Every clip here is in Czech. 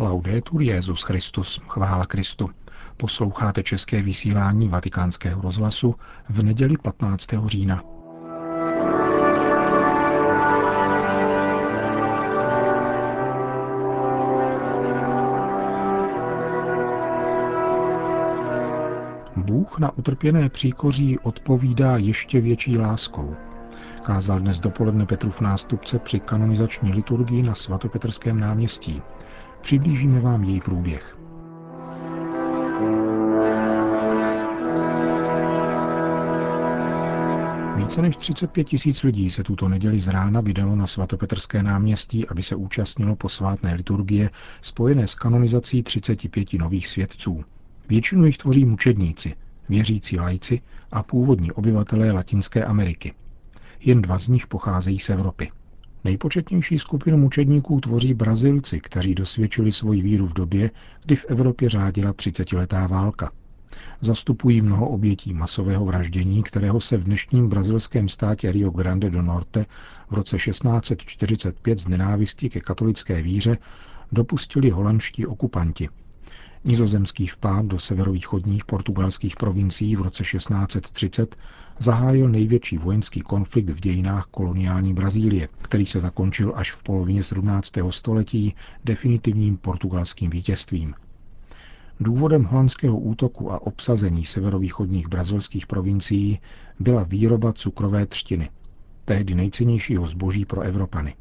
Laudetur Jezus Christus, chvála Kristu. Posloucháte české vysílání Vatikánského rozhlasu v neděli 15. října. Bůh na utrpěné příkoří odpovídá ještě větší láskou. Kázal dnes dopoledne Petrův nástupce při kanonizační liturgii na svatopetrském náměstí. Přiblížíme vám její průběh. Více než 35 tisíc lidí se tuto neděli z rána vydalo na svatopetrské náměstí, aby se účastnilo posvátné liturgie spojené s kanonizací 35 nových svědců. Většinu jich tvoří mučedníci, věřící lajci a původní obyvatelé Latinské Ameriky. Jen dva z nich pocházejí z Evropy. Nejpočetnější skupinu mučedníků tvoří Brazilci, kteří dosvědčili svoji víru v době, kdy v Evropě řádila 30-letá válka. Zastupují mnoho obětí masového vraždění, kterého se v dnešním brazilském státě Rio Grande do Norte v roce 1645 z nenávisti ke katolické víře dopustili holandští okupanti, Nizozemský vpád do severovýchodních portugalských provincií v roce 1630 zahájil největší vojenský konflikt v dějinách koloniální Brazílie, který se zakončil až v polovině 17. století definitivním portugalským vítězstvím. Důvodem holandského útoku a obsazení severovýchodních brazilských provincií byla výroba cukrové třtiny, tehdy nejcennějšího zboží pro Evropany.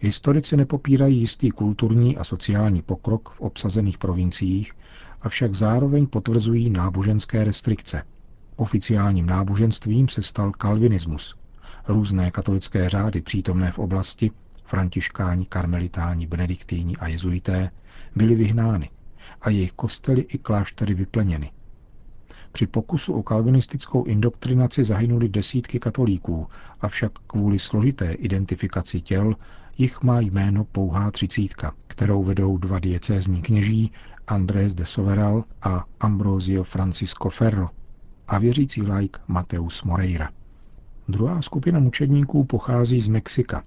Historici nepopírají jistý kulturní a sociální pokrok v obsazených provinciích, avšak zároveň potvrzují náboženské restrikce. Oficiálním náboženstvím se stal kalvinismus. Různé katolické řády přítomné v oblasti, františkáni, karmelitáni, benediktíni a jezuité, byly vyhnány a jejich kostely i kláštery vypleněny. Při pokusu o kalvinistickou indoktrinaci zahynuli desítky katolíků, avšak kvůli složité identifikaci těl jich má jméno pouhá třicítka, kterou vedou dva diecézní kněží Andrés de Soveral a Ambrosio Francisco Ferro a věřící laik Mateus Moreira. Druhá skupina mučedníků pochází z Mexika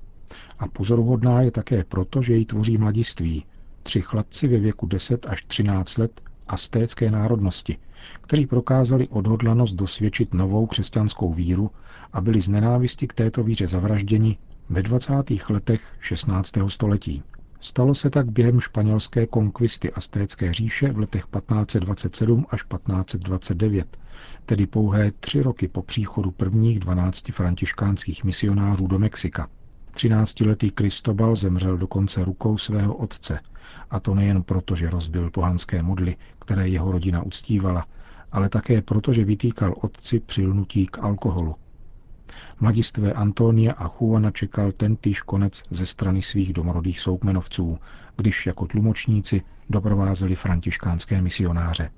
a pozoruhodná je také proto, že ji tvoří mladiství, tři chlapci ve věku 10 až 13 let astécké národnosti, kteří prokázali odhodlanost dosvědčit novou křesťanskou víru a byli z nenávisti k této víře zavražděni ve 20. letech 16. století. Stalo se tak během španělské konkvisty Astécké říše v letech 1527 až 1529, tedy pouhé tři roky po příchodu prvních 12 františkánských misionářů do Mexika. 13-letý Kristobal zemřel dokonce rukou svého otce, a to nejen proto, že rozbil pohanské modly, které jeho rodina uctívala, ale také proto, že vytýkal otci přilnutí k alkoholu. Mladistvé Antonia a Juana čekal tentýž konec ze strany svých domorodých soukmenovců, když jako tlumočníci doprovázeli františkánské misionáře.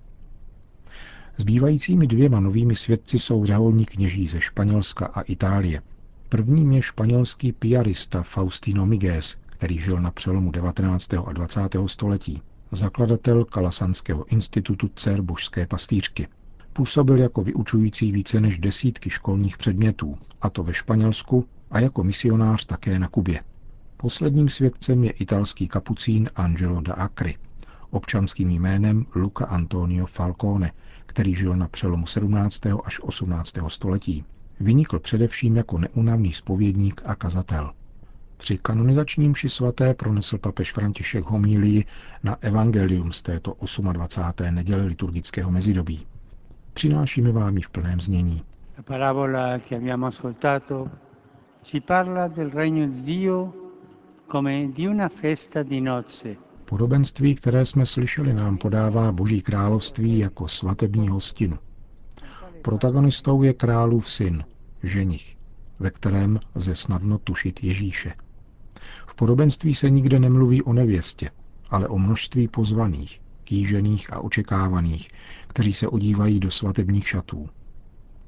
Zbývajícími dvěma novými svědci jsou řeholní kněží ze Španělska a Itálie. Prvním je španělský piarista Faustino Miguez, který žil na přelomu 19. a 20. století, zakladatel Kalasanského institutu dcer božské pastýřky. Působil jako vyučující více než desítky školních předmětů, a to ve Španělsku a jako misionář také na Kubě. Posledním svědcem je italský kapucín Angelo da Acri, občanským jménem Luca Antonio Falcone, který žil na přelomu 17. až 18. století. Vynikl především jako neunavný spovědník a kazatel. Při kanonizačním mši svaté pronesl papež František homílii na evangelium z této 28. neděle liturgického mezidobí. Přinášíme vám ji v plném znění. Parabola che abbiamo ascoltato ci parla del regno di Dio come di una festa di nozze. Podobenství, které jsme slyšeli, nám podává Boží království jako svatební hostinu. Protagonistou je králův syn, ženich, ve kterém lze snadno tušit Ježíše. V podobenství se nikde nemluví o nevěstě, ale o množství pozvaných, kýžených a očekávaných, kteří se odívají do svatebních šatů.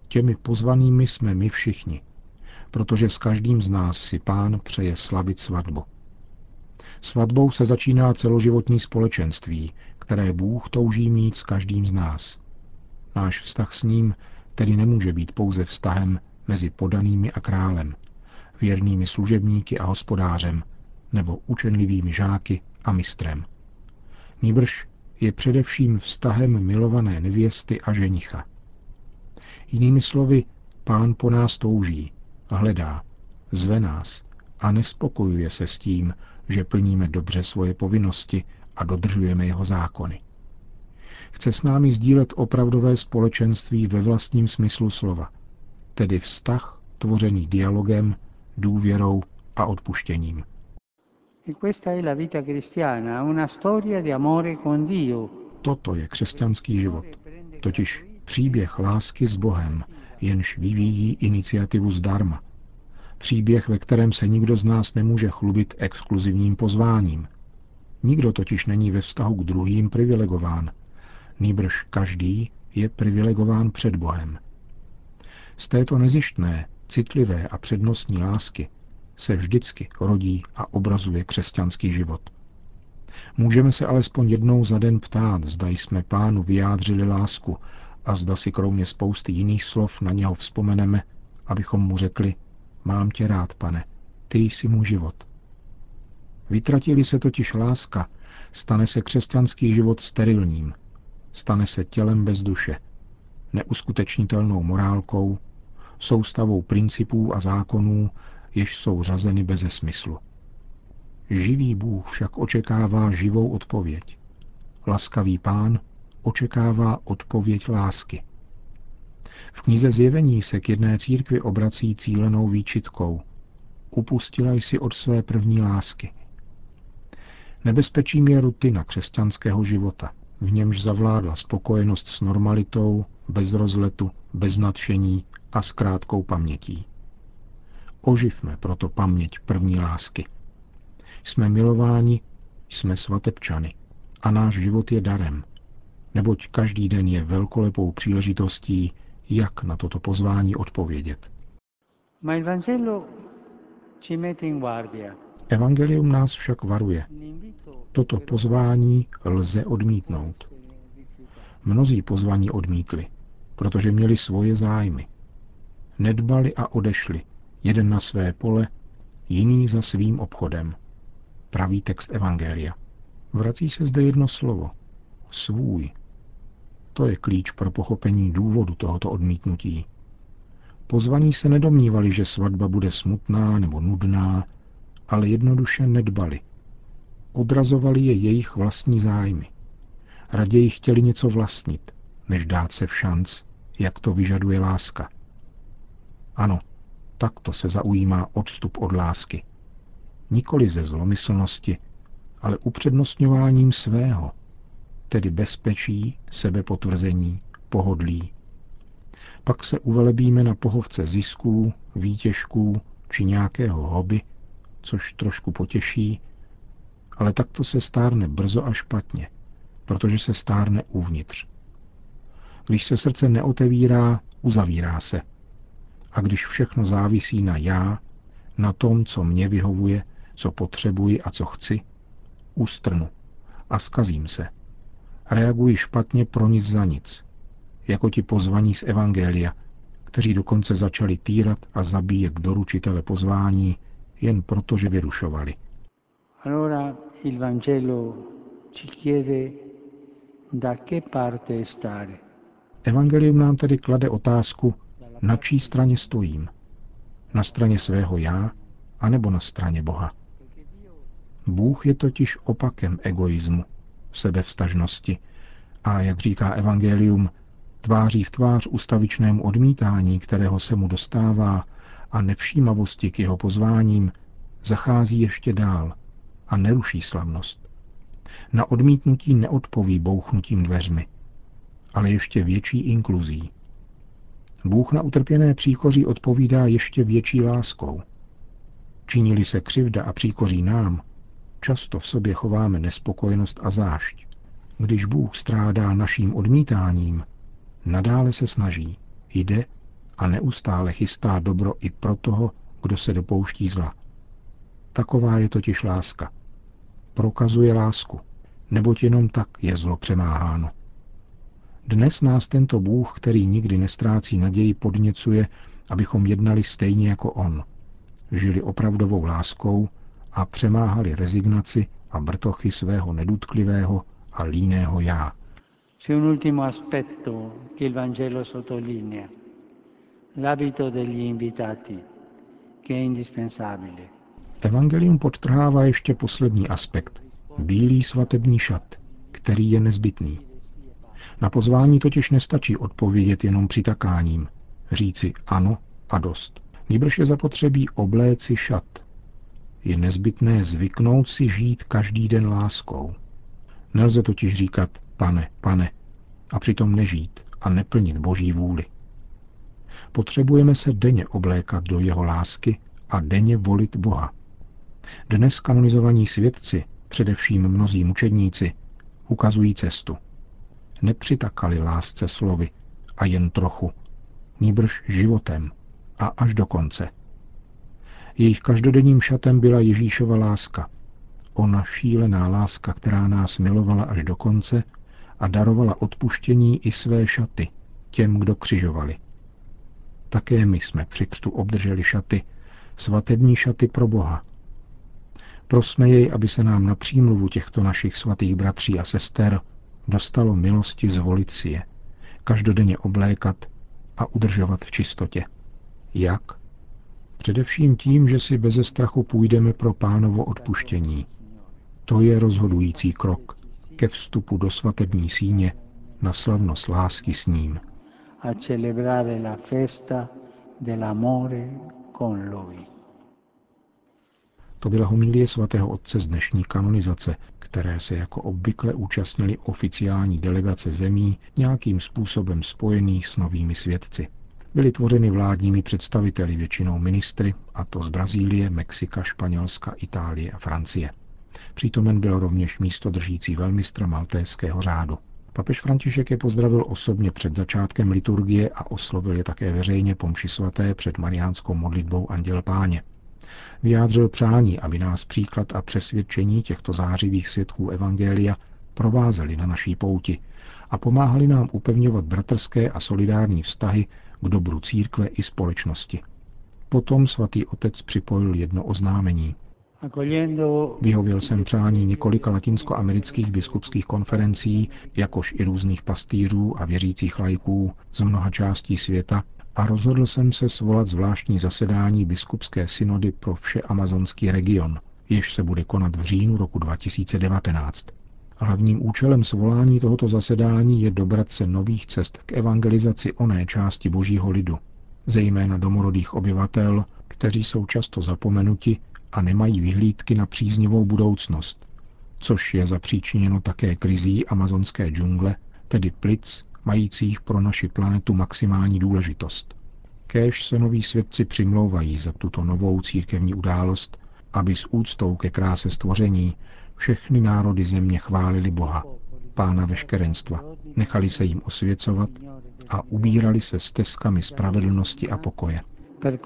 Těmi pozvanými jsme my všichni, protože s každým z nás si pán přeje slavit svatbu. Svatbou se začíná celoživotní společenství, které Bůh touží mít s každým z nás. Náš vztah s ním tedy nemůže být pouze vztahem mezi podanými a králem, věrnými služebníky a hospodářem, nebo učenlivými žáky a mistrem. Nýbrž je především vztahem milované nevěsty a ženicha. Jinými slovy, pán po nás touží, hledá, zve nás a nespokojuje se s tím, že plníme dobře svoje povinnosti a dodržujeme jeho zákony. Chce s námi sdílet opravdové společenství ve vlastním smyslu slova, tedy vztah tvořený dialogem, důvěrou a odpuštěním. Toto je křesťanský život, totiž příběh lásky s Bohem, jenž vyvíjí iniciativu zdarma. Příběh, ve kterém se nikdo z nás nemůže chlubit exkluzivním pozváním. Nikdo totiž není ve vztahu k druhým privilegován. Nýbrž každý je privilegován před Bohem. Z této nezištné, citlivé a přednostní lásky se vždycky rodí a obrazuje křesťanský život. Můžeme se alespoň jednou za den ptát, zda jsme pánu vyjádřili lásku a zda si kromě spousty jiných slov na něho vzpomeneme, abychom mu řekli, mám tě rád, pane, ty jsi můj život. Vytratili se totiž láska, stane se křesťanský život sterilním, stane se tělem bez duše, neuskutečnitelnou morálkou, soustavou principů a zákonů, jež jsou řazeny beze smyslu. Živý Bůh však očekává živou odpověď. Laskavý pán očekává odpověď lásky. V knize Zjevení se k jedné církvi obrací cílenou výčitkou. Upustila jsi od své první lásky. Nebezpečím je rutina křesťanského života, v němž zavládla spokojenost s normalitou, bez rozletu, bez nadšení a s krátkou pamětí. Oživme proto paměť první lásky. Jsme milováni, jsme svatebčany a náš život je darem, neboť každý den je velkolepou příležitostí, jak na toto pozvání odpovědět. Evangelium nás však varuje. Toto pozvání lze odmítnout. Mnozí pozvaní odmítli, protože měli svoje zájmy. Nedbali a odešli, jeden na své pole, jiný za svým obchodem. Pravý text Evangelia. Vrací se zde jedno slovo. Svůj. To je klíč pro pochopení důvodu tohoto odmítnutí. Pozvaní se nedomnívali, že svatba bude smutná nebo nudná, ale jednoduše nedbali. Odrazovali je jejich vlastní zájmy. Raději chtěli něco vlastnit, než dát se v šanc, jak to vyžaduje láska. Ano, takto se zaujímá odstup od lásky. Nikoli ze zlomyslnosti, ale upřednostňováním svého, tedy bezpečí, sebepotvrzení, pohodlí. Pak se uvelebíme na pohovce zisků, výtěžků či nějakého hobby, což trošku potěší, ale takto se stárne brzo a špatně, protože se stárne uvnitř. Když se srdce neotevírá, uzavírá se – a když všechno závisí na já, na tom, co mě vyhovuje, co potřebuji a co chci, ustrnu a skazím se. Reaguji špatně pro nic za nic, jako ti pozvaní z Evangelia, kteří dokonce začali týrat a zabíjet doručitele pozvání jen proto, že vyrušovali. Allora il Vangelo ci chiede da che parte stare. Evangelium nám tedy klade otázku, na čí straně stojím. Na straně svého já, anebo na straně Boha. Bůh je totiž opakem egoismu, sebevstažnosti a, jak říká Evangelium, tváří v tvář ustavičnému odmítání, kterého se mu dostává, a nevšímavosti k jeho pozváním, zachází ještě dál a neruší slavnost. Na odmítnutí neodpoví bouchnutím dveřmi, ale ještě větší inkluzí. Bůh na utrpěné příkoří odpovídá ještě větší láskou. Činili se křivda a příkoří nám, často v sobě chováme nespokojenost a zášť. Když Bůh strádá naším odmítáním, nadále se snaží, jde a neustále chystá dobro i pro toho, kdo se dopouští zla. Taková je totiž láska. Prokazuje lásku, neboť jenom tak je zlo přemáháno. Dnes nás tento Bůh, který nikdy nestrácí naději, podněcuje, abychom jednali stejně jako On. Žili opravdovou láskou a přemáhali rezignaci a vrtochy svého nedutklivého a líného já. C'è un ultimo aspetto che il Vangelo sottolinea, l'abito degli invitati, che è indispensabile. Evangelium podtrhává ještě poslední aspekt. Bílý svatební šat, který je nezbytný. Na pozvání totiž nestačí odpovědět jenom přitakáním, říci ano a dost. Nýbrž je zapotřebí obléci šat. Je nezbytné zvyknout si žít každý den láskou. Nelze totiž říkat pane, pane a přitom nežít a neplnit boží vůli. Potřebujeme se denně oblékat do jeho lásky a denně volit Boha. Dnes kanonizovaní svědci, především mnozí mučedníci, ukazují cestu. Nepřitakali lásce slovy a jen trochu, nýbrž životem a až do konce. Jejich každodenním šatem byla Ježíšova láska. Ona šílená láska, která nás milovala až do konce a darovala odpuštění i své šaty těm, kdo křižovali. Také my jsme při křtu obdrželi šaty, svatební šaty pro Boha. Prosme jej, aby se nám na přímluvu těchto našich svatých bratří a sester dostalo milosti zvolit si je, každodenně oblékat a udržovat v čistotě. Jak? Především tím, že si beze strachu půjdeme pro pánovo odpuštění. To je rozhodující krok ke vstupu do svatební síně na slavnost lásky s ním. A celebrare la festa dell'amore con lui. To byla homilie svatého otce z dnešní kanonizace, které se jako obvykle účastnili oficiální delegace zemí nějakým způsobem spojených s novými svědci. Byly tvořeny vládními představiteli, většinou ministry, a to z Brazílie, Mexika, Španělska, Itálie a Francie. Přítomen byl rovněž místo držící velmistra maltéského řádu. Papež František je pozdravil osobně před začátkem liturgie a oslovil je také veřejně pomši svaté před mariánskou modlitbou Anděl Páně. Vyjádřil přání, aby nás příklad a přesvědčení těchto zářivých svědků Evangelia provázeli na naší pouti a pomáhali nám upevňovat bratrské a solidární vztahy k dobru církve i společnosti. Potom svatý otec připojil jedno oznámení. Vyhověl jsem přání několika latinskoamerických biskupských konferencí, jakož i různých pastýřů a věřících lajků z mnoha částí světa a rozhodl jsem se svolat zvláštní zasedání biskupské synody pro vše amazonský region, jež se bude konat v říjnu roku 2019. Hlavním účelem svolání tohoto zasedání je dobrat se nových cest k evangelizaci oné části božího lidu, zejména domorodých obyvatel, kteří jsou často zapomenuti a nemají vyhlídky na příznivou budoucnost, což je zapříčiněno také krizí amazonské džungle, tedy plic, majících pro naši planetu maximální důležitost. Kéž se noví svědci přimlouvají za tuto novou církevní událost, aby s úctou ke kráse stvoření všechny národy země chválili Boha, pána veškerenstva, nechali se jim osvěcovat a ubírali se stezkami spravedlnosti a pokoje. E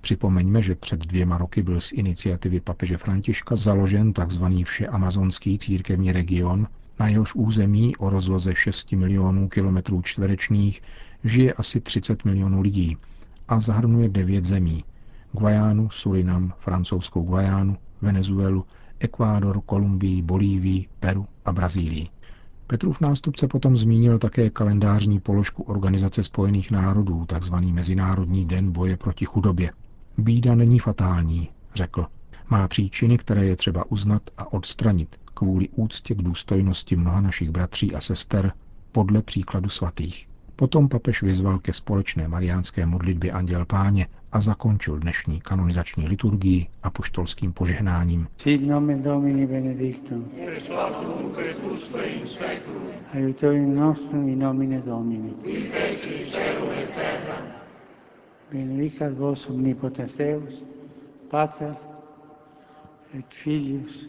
Připomeňme, že před dvěma roky byl z iniciativy papeže Františka založen tzv. všeamazonský církevní region, na jehož území o rozloze 6 milionů kilometrů čtverečních žije asi 30 milionů lidí a zahrnuje devět zemí. Guajánu, Surinam, francouzskou Guajánu, Venezuelu, Ekvádor, Kolumbii, Bolívii, Peru a Brazílii. Petrův nástupce potom zmínil také kalendářní položku Organizace spojených národů, takzvaný Mezinárodní den boje proti chudobě. Bída není fatální, řekl. Má příčiny, které je třeba uznat a odstranit kvůli úctě k důstojnosti mnoha našich bratří a sester podle příkladu svatých. Potom papež vyzval ke společné mariánské modlitbě Anděl Páně a zakončil dnešní kanonizační liturgii a poštolským požehnáním. Sit nomen Domini benedictum. Aiutorium nostrum in nomine Domini. Benedicat vos omnipotens Deus, Pater et Filius